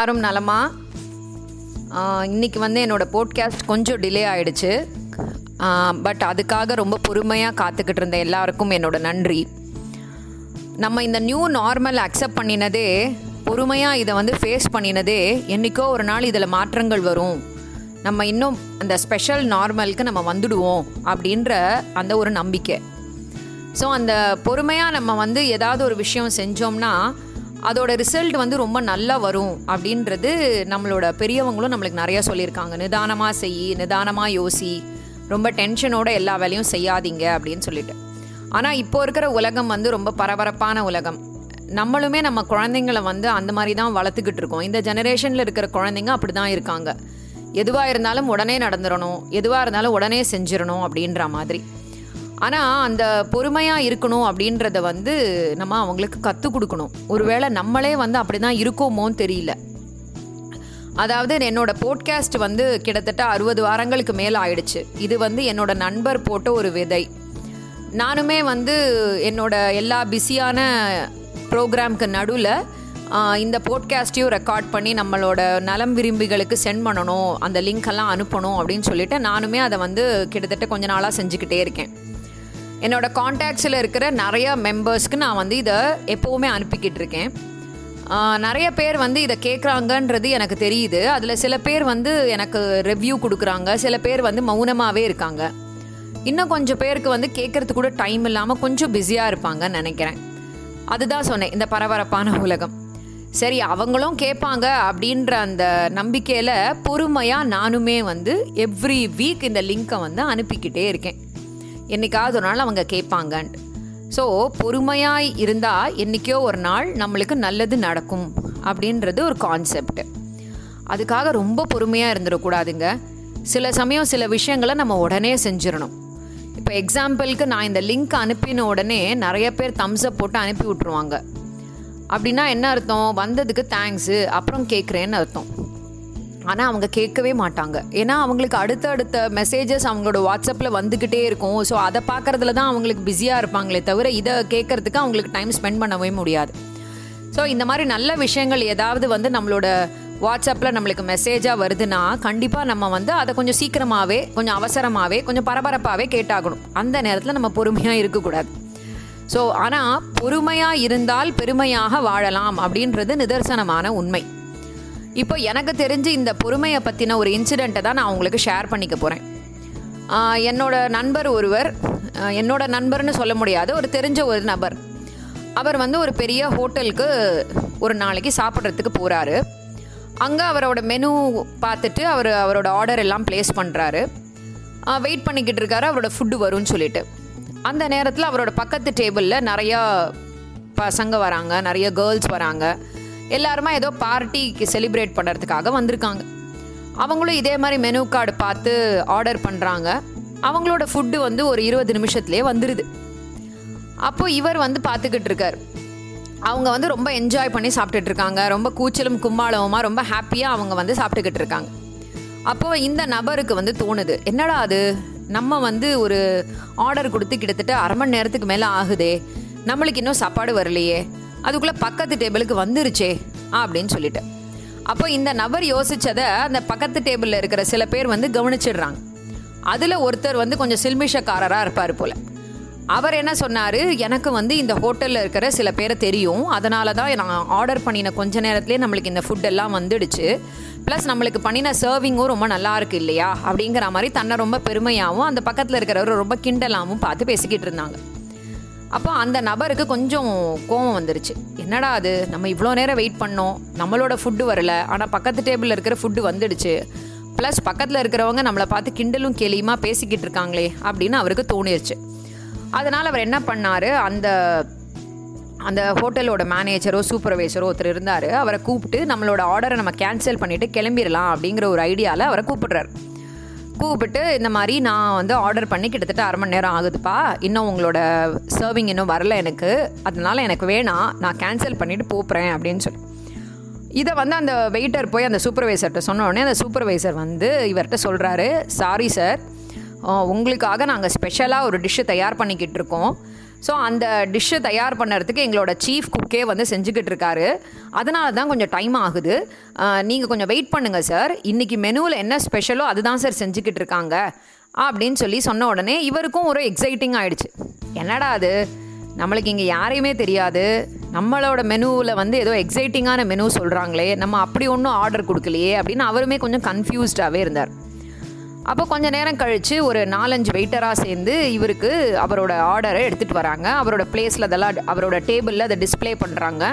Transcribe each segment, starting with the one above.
எல்லாரும் நலமா? இன்னைக்கு வந்து என்னோடய போட்காஸ்ட் கொஞ்சம் டிலே ஆயிடுச்சு. பட் அதுக்காக ரொம்ப பொறுமையாக காத்துக்கிட்டு இருந்த எல்லாருக்கும் என்னோட நன்றி. நம்ம இந்த நியூ நார்மல் அக்செப்ட் பண்ணினதே பொறுமையாக இதை வந்து ஃபேஸ் பண்ணினதே என்றைக்கோ ஒரு நாள் இதில் மாற்றங்கள் வரும். நம்ம இன்னும் அந்த ஸ்பெஷல் நார்மலுக்கு நம்ம வந்துடுவோம் அப்படின்ற அந்த ஒரு நம்பிக்கை. ஸோ அந்த பொறுமையாக நம்ம வந்து ஏதாவது ஒரு விஷயம் செஞ்சோம்னா அதோட ரிசல்ட் வந்து ரொம்ப நல்லா வரும் அப்படின்றது நம்மளோட பெரியவங்களும் நம்மளுக்கு நிறைய சொல்லியிருக்காங்க. நிதானமாக செய் நிதானமாக யோசி ரொம்ப டென்ஷனோட எல்லா வேலையும் செய்யாதீங்க அப்படின்னு சொல்லிட்டு. ஆனால் இப்போ இருக்கிற உலகம் வந்து ரொம்ப பரபரப்பான உலகம். நம்மளுமே நம்ம குழந்தைங்களை வந்து அந்த மாதிரி தான் வளர்த்துக்கிட்டு இருக்கோம். இந்த ஜெனரேஷனில் இருக்கிற குழந்தைங்க அப்படி தான் இருக்காங்க. எதுவாக இருந்தாலும் உடனே நடந்துடணும் எதுவாக இருந்தாலும் உடனே செஞ்சிடணும் அப்படின்ற மாதிரி. ஆனால் அந்த பொறுமையாக இருக்கணும் அப்படின்றத வந்து நம்ம அவங்களுக்கு கற்றுக் கொடுக்கணும். ஒருவேளை நம்மளே வந்து அப்படி தான் இருக்கோமோன்னு தெரியல. அதாவது என்னோட போட்காஸ்ட் வந்து கிட்டத்தட்ட அறுபது வாரங்களுக்கு மேலே ஆயிடுச்சு. இது வந்து என்னோட நண்பர் போட்ட ஒரு விதை. நானுமே வந்து என்னோட எல்லா பிஸியான ப்ரோக்ராம்க்கு நடுவில் இந்த போட்காஸ்ட்டையும் ரெக்கார்ட் பண்ணி நம்மளோட நலம் விரும்பிகளுக்கு சென்ட் பண்ணணும் அந்த லிங்க் எல்லாம் அனுப்பணும் அப்படின்னு சொல்லிட்டு நானுமே அதை வந்து கிட்டத்தட்ட கொஞ்ச நாளாக செஞ்சுக்கிட்டே இருக்கேன். என்னோட காண்டாக்ட்ஸில் இருக்கிற நிறைய மெம்பர்ஸ்க்கு நான் வந்து இதை எப்போவுமே அனுப்பிக்கிட்டு இருக்கேன் நிறைய பேர் வந்து இதை கேட்குறாங்கன்றது எனக்கு தெரியுது. அதில் சில பேர் வந்து எனக்கு ரிவ்யூ கொடுக்குறாங்க. சில பேர் வந்து மௌனமாகவே இருக்காங்க. இன்னும் கொஞ்சம் பேருக்கு வந்து கேட்கறதுக்கு கூட டைம் இல்லாமல் கொஞ்சம் பிஸியாக இருப்பாங்கன்னு நினைக்கிறேன். அதுதான் சொன்னேன் இந்த பரபரப்பான உலகம். சரி அவங்களும் கேட்பாங்க அப்படின்ற அந்த நம்பிக்கையில் பொறுமையாக நானுமே வந்து எவ்ரி வீக் இந்த லிங்க்கை வந்து அனுப்பிக்கிட்டே இருக்கேன். என்னைக்காவது ஒரு நாள் அவங்க கேட்பாங்கன்ட்டு. ஸோ பொறுமையாய் இருந்தால் என்றைக்கோ ஒரு நாள் நம்மளுக்கு நல்லது நடக்கும் அப்படின்றது ஒரு கான்செப்ட் அதுக்காக ரொம்ப பொறுமையாக இருந்துடக்கூடாதுங்க சில சமயம் சில விஷயங்களை நம்ம உடனே செஞ்சிடணும். இப்போ எக்ஸாம்பிளுக்கு நான் இந்த லிங்க் அனுப்பின உடனே நிறைய பேர் தம்ஸ்அப் போட்டு அனுப்பி விட்ருவாங்க அப்படின்னா என்ன அர்த்தம்? வந்ததுக்கு தேங்க்ஸு அப்புறம் கேட்குறேன்னு அர்த்தம். ஆனால் அவங்க கேட்கவே மாட்டாங்க. ஏன்னா அவங்களுக்கு அடுத்த அடுத்த மெசேஜஸ் அவங்களோட வாட்ஸ்அப்பில் வந்துக்கிட்டே இருக்கும். ஸோ அதை பார்க்குறதுல தான் அவங்களுக்கு பிஸியாக இருப்பாங்களே தவிர இதை கேட்குறதுக்கு அவங்களுக்கு டைம் ஸ்பெண்ட் பண்ணவே முடியாது. ஸோ இந்த மாதிரி நல்ல விஷயங்கள் ஏதாவது வந்து நம்மளோட வாட்ஸ்அப்பில் நம்மளுக்கு மெசேஜாக வருதுன்னா கண்டிப்பாக நம்ம வந்து அதை கொஞ்சம் சீக்கிரமாகவே கொஞ்சம் அவசரமாகவே கொஞ்சம் பரபரப்பாகவே கேட்டாகணும். அந்த நேரத்தில் நம்ம பொறுமையாக இருக்கக்கூடாது. ஸோ ஆனால் பொறுமையாக இருந்தால் பெருமையாக வாழலாம் அப்படின்றது நிதர்சனமான உண்மை. இப்போ எனக்கு தெரிஞ்சு இந்த பொறுமையை பற்றின ஒரு இன்சிடெண்ட்டை தான் நான் உங்களுக்கு ஷேர் பண்ணிக்க போகிறேன் என்னோட நண்பர் ஒருவர் என்னோட நண்பர்னு சொல்ல முடியாது ஒரு தெரிஞ்ச ஒரு நபர். அவர் வந்து ஒரு பெரிய ஹோட்டலுக்கு ஒரு நாளைக்கு சாப்பிட்றதுக்கு போகிறாரு அங்கே அவரோட மெனு பார்த்துட்டு அவர் அவரோட ஆர்டர் எல்லாம் ப்ளேஸ் பண்ணுறாரு வெயிட் பண்ணிக்கிட்டு இருக்காரு அவரோட ஃபுட்டு வரும்னு சொல்லிட்டு. அந்த நேரத்தில் அவரோட பக்கத்து டேபிளில் நிறையா பசங்க வராங்க நிறைய கேர்ள்ஸ் வராங்க. எல்லாருமா ஏதோ பார்ட்டிக்கு செலிப்ரேட் பண்ணுறதுக்காக வந்திருக்காங்க. அவங்களும் இதே மாதிரி மெனு கார்டு பார்த்து ஆர்டர் பண்ணுறாங்க அவங்களோட ஃபுட்டு வந்து ஒரு இருபது நிமிஷத்துலேயே வந்துடுது அப்போது இவர் வந்து பார்த்துக்கிட்டு இருக்கார். அவங்க வந்து ரொம்ப என்ஜாய் பண்ணி சாப்பிட்டுட்டு இருக்காங்க. ரொம்ப கூச்சலும் கும்மாளவுமா ரொம்ப ஹாப்பியாக அவங்க வந்து சாப்பிட்டுக்கிட்டு இருக்காங்க. அப்போ இந்த நபருக்கு வந்து தோணுது என்னடா அது? நம்ம வந்து ஒரு ஆர்டர் கொடுத்து கிட்டத்தட்ட அரை மணி நேரத்துக்கு மேலே ஆகுதே. நம்மளுக்கு இன்னும் சாப்பாடு வரலையே. அதுக்குள்ளே பக்கத்து டேபிளுக்கு வந்துருச்சே அப்படின்னு சொல்லிட்டு. அப்போ இந்த நபர் யோசிச்சதை அந்த பக்கத்து டேபிளில் இருக்கிற சில பேர் வந்து கவனிச்சிடுறாங்க. அதில் ஒருத்தர் வந்து கொஞ்சம் சில்மிஷக்காரராக இருப்பார் போல். அவர் என்ன சொன்னார்? எனக்கு வந்து இந்த ஹோட்டலில் இருக்கிற சில பேரை தெரியும். அதனால தான் நான் ஆர்டர் பண்ணின கொஞ்ச நேரத்துலேயே நம்மளுக்கு இந்த ஃபுட் எல்லாம் வந்துடுச்சு. ப்ளஸ் நம்மளுக்கு பண்ணின சர்விங்கும் ரொம்ப நல்லா இருக்கு இல்லையா? அப்படிங்கிற மாதிரி தன்னை ரொம்ப பெருமையாகவும் அந்த பக்கத்தில் இருக்கிறவர் ரொம்ப கிண்டலாகவும் பார்த்து பேசிக்கிட்டு இருந்தாங்க. அப்போ அந்த நபருக்கு கொஞ்சம் கோவம் வந்துருச்சு. என்னடா அது? நம்ம இவ்வளோ நேரம் வெயிட் பண்ணோம். நம்மளோட ஃபுட்டு வரல. ஆனால் பக்கத்து டேபிளில் இருக்கிற ஃபுட்டு வந்துடுச்சு. ப்ளஸ் பக்கத்தில் இருக்கிறவங்க நம்மளை பார்த்து கிண்டலும் கேலியுமா பேசிக்கிட்டு இருக்காங்களே அப்படின்னு அவருக்கு தோணிருச்சு. அதனால் அவர் என்ன பண்ணார்? அந்த அந்த ஹோட்டலோட மேனேஜரோ சூப்பர்வைசரோ ஒருத்தர் இருந்தார். அவரை கூப்பிட்டு நம்மளோட ஆர்டரை நம்ம கேன்சல் பண்ணிவிட்டு கிளம்பிடலாம் அப்படிங்கிற ஒரு ஐடியாவில் அவரை கூப்பிடுறாரு. கூப்பிட்டு இந்த மாதிரி நான் வந்து ஆர்டர் பண்ணி கிட்டத்தட்ட அரை மணி நேரம் ஆகுதுப்பா. இன்னும் உங்களோட சர்விங் இன்னும் வரல எனக்கு. அதனால எனக்கு வேணாம். நான் கேன்சல் பண்ணிவிட்டு போப்புறேன் அப்படின்னு சொல்லி. இதை வந்து அந்த வெயிட்டர் போய் அந்த சூப்பர்வைசர்கிட்ட சொன்னோடனே அந்த சூப்பர்வைசர் வந்து இவர்கிட்ட சொல்கிறாரு சாரி சார் உங்களுக்காக நாங்கள் ஸ்பெஷலாக ஒரு டிஷ்ஷு தயார் பண்ணிக்கிட்டு இருக்கோம். ஸோ அந்த டிஷ்ஷை தயார் பண்ணுறதுக்கு எங்களோட சீஃப் குக்கே வந்து செஞ்சுக்கிட்டு இருக்காரு அதனால தான் கொஞ்சம் டைம் ஆகுது. நீங்கள் கொஞ்சம் வெயிட் பண்ணுங்கள் சார் இன்றைக்கி மெனுவில் என்ன ஸ்பெஷலோ அதுதான் சார் செஞ்சுக்கிட்டு இருக்காங்க அப்படின்னு சொல்லி சொன்ன உடனே இவருக்கும் ஒரு எக்ஸைட்டிங் ஆகிடுச்சு என்னடா அது? நம்மளுக்கு இங்கே யாரையுமே தெரியாது. நம்மளோட மெனுவில் வந்து ஏதோ எக்ஸைட்டிங்கான மெனு சொல்கிறாங்களே நம்ம அப்படி ஒன்றும் ஆர்டர் கொடுக்கலையே அப்படின்னு அவருமே கொஞ்சம் கன்ஃபியூஸ்டாகவே இருந்தார். அப்போ கொஞ்ச நேரம் கழித்து ஒரு நாலஞ்சு வெயிட்டராக சேர்ந்து இவருக்கு அவரோட ஆர்டரை எடுத்துகிட்டு வராங்க. அவரோட பிளேஸில் அதெல்லாம் அவரோட டேபிளில் அதை டிஸ்ப்ளே பண்ணுறாங்க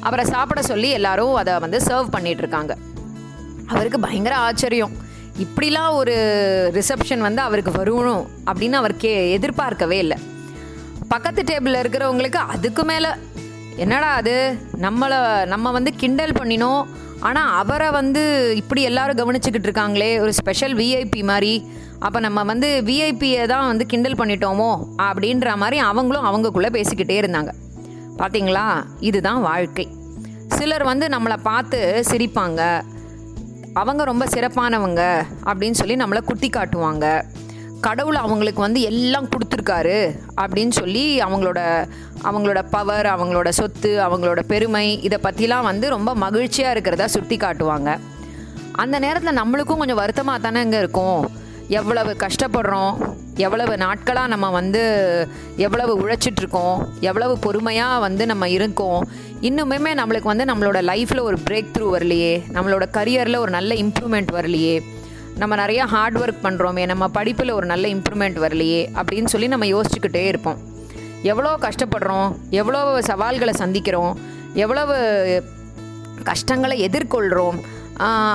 அவரை சாப்பிட சொல்லி எல்லாரும் அதை வந்து சர்வ் பண்ணிகிட்ருக்காங்க அவருக்கு பயங்கர ஆச்சரியம். இப்படிலாம் ஒரு ரிசப்ஷன் வந்து அவருக்கு வரணும் அப்படின்னு அவர் கே எதிர்பார்க்கவே இல்லை. பக்கத்து டேபிளில் இருக்கிறவங்களுக்கு அதுக்கு மேலே என்னடா அது? நம்மளை நம்ம வந்து கிண்டல் பண்ணினோம். ஆனால் அவரை வந்து இப்படி எல்லாரும் கவனிச்சுக்கிட்டு இருக்காங்களே ஒரு ஸ்பெஷல் விஐபி மாதிரி. அப்போ நம்ம வந்து விஐபியை தான் வந்து கிண்டல் பண்ணிட்டோமோ அப்படின்ற மாதிரி அவங்களும் அவங்கக்குள்ளே பேசிக்கிட்டே இருந்தாங்க. பார்த்தீங்களா இதுதான் வாழ்க்கை. சிலர் வந்து நம்மளை பார்த்து சிரிப்பாங்க. அவங்க ரொம்ப சிறப்பானவங்க அப்படின்னு சொல்லி நம்மளை குத்தி காட்டுவாங்க கடவுள் அவங்களுக்கு வந்து எல்லாம் கொடுத்துருக்காரு அப்படின்னு சொல்லி அவங்களோட அவங்களோட பவர் அவங்களோட சொத்து அவங்களோட பெருமை இதை பற்றிலாம் வந்து ரொம்ப மகிழ்ச்சியாக இருக்கிறதா சுட்டி காட்டுவாங்க. அந்த நேரத்தில் நம்மளுக்கும் கொஞ்சம் வருத்தமாக தானேங்க இருக்கும். எவ்வளவு கஷ்டப்படுறோம் எவ்வளவு நாட்களாக நம்ம வந்து எவ்வளவு உழைச்சிட்ருக்கோம் எவ்வளவு பொறுமையாக வந்து நம்ம இருக்கோம். இன்னுமே நம்மளுக்கு வந்து நம்மளோட லைஃப்பில் ஒரு பிரேக் த்ரூ வரலையே நம்மளோட கரியரில் ஒரு நல்ல இம்ப்ரூவ்மெண்ட் வரலையே. நம்ம நிறையா ஹார்ட் ஒர்க் பண்ணுறோமே நம்ம படிப்பில் ஒரு நல்ல இம்ப்ரூவ்மெண்ட் வரலையே அப்படின்னு சொல்லி நம்ம யோசிச்சுக்கிட்டே இருப்போம். எவ்வளோ கஷ்டப்படுறோம் எவ்வளோ சவால்களை சந்திக்கிறோம் எவ்வளவு கஷ்டங்களை எதிர்கொள்கிறோம்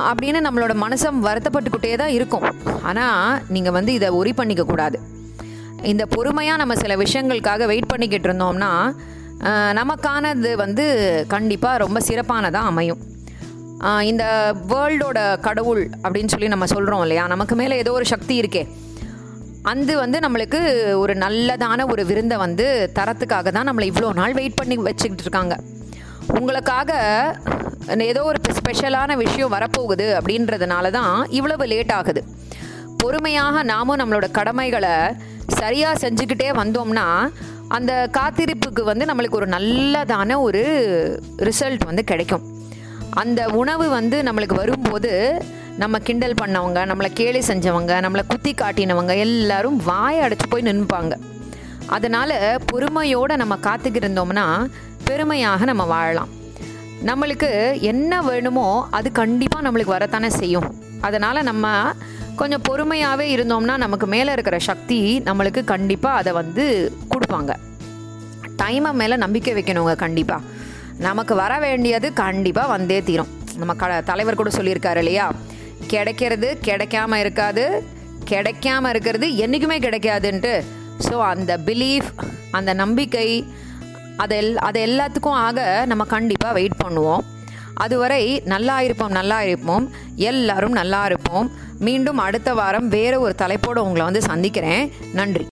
அப்படின்னு நம்மளோட மனசம் வருத்தப்பட்டுக்கிட்டே தான் இருக்கும். ஆனால் நீங்கள் வந்து இதை ஒரி பண்ணிக்க கூடாது. இந்த பொறுமையாக நம்ம சில விஷயங்களுக்காக வெயிட் பண்ணிக்கிட்டு இருந்தோம்னா நமக்கானது வந்து கண்டிப்பாக ரொம்ப சிறப்பானதாக அமையும். இந்த வேர்ல்டோட கடவுள் அப்படின்னு சொல்லி நம்ம சொல்கிறோம் இல்லையா? நமக்கு மேலே ஏதோ ஒரு சக்தி இருக்கே. அது வந்து நம்மளுக்கு ஒரு நல்லதான ஒரு விருந்தை வந்து தரத்துக்காக தான் நம்மளை இவ்வளோ நாள் வெயிட் பண்ணி வச்சுக்கிட்டு இருக்காங்க. உங்களுக்காக ஏதோ ஒரு ஸ்பெஷலான விஷயம் வரப்போகுது அப்படின்றதுனால தான் இவ்வளவு லேட் ஆகுது. பொறுமையாக நாமும் நம்மளோட கடமைகளை சரியாக செஞ்சுக்கிட்டே வந்தோம்னா அந்த காத்திருப்புக்கு வந்து நம்மளுக்கு ஒரு நல்லதான ஒரு ரிசல்ட் வந்து கிடைக்கும். அந்த உணவு வந்து நம்மளுக்கு வரும்போது நம்ம கிண்டல் பண்ணவங்க நம்மளை கேலி செஞ்சவங்க நம்மளை குத்தி காட்டினவங்க எல்லாரும் வாயை அடைச்சி போய் நின்பாங்க. அதனால் பொறுமையோடு நம்ம காத்துக்கிருந்தோம்னா பெருமையாக நம்ம வாழலாம். நம்மளுக்கு என்ன வேணுமோ அது கண்டிப்பாக நம்மளுக்கு வரத்தானே செய்யும். அதனால் நம்ம கொஞ்சம் பொறுமையாகவே இருந்தோம்னா நமக்கு மேலே இருக்கிற சக்தி நம்மளுக்கு கண்டிப்பாக அதை வந்து கொடுப்பாங்க. டைமை மேலே நம்பிக்கை வைக்கணுங்க கண்டிப்பாக நமக்கு வர வேண்டியது கண்டிப்பாக வந்தே தீரும். நம்ம க தலைவர் கூட சொல்லியிருக்காரு இல்லையா? கிடைக்கிறது கிடைக்காம இருக்காது கிடைக்காம இருக்கிறது என்றைக்குமே கிடைக்காதுன்ட்டு. ஸோ அந்த பிலீஃப் அந்த நம்பிக்கை அதெல் அது எல்லாத்துக்கும் ஆக நம்ம கண்டிப்பாக வெயிட் பண்ணுவோம். அதுவரை நல்லா இருப்போம் நல்லா இருப்போம். எல்லாரும் நல்லா இருப்போம். மீண்டும் அடுத்த வாரம் வேறு ஒரு தலைப்போடு உங்களை வந்து சந்திக்கிறேன். நன்றி.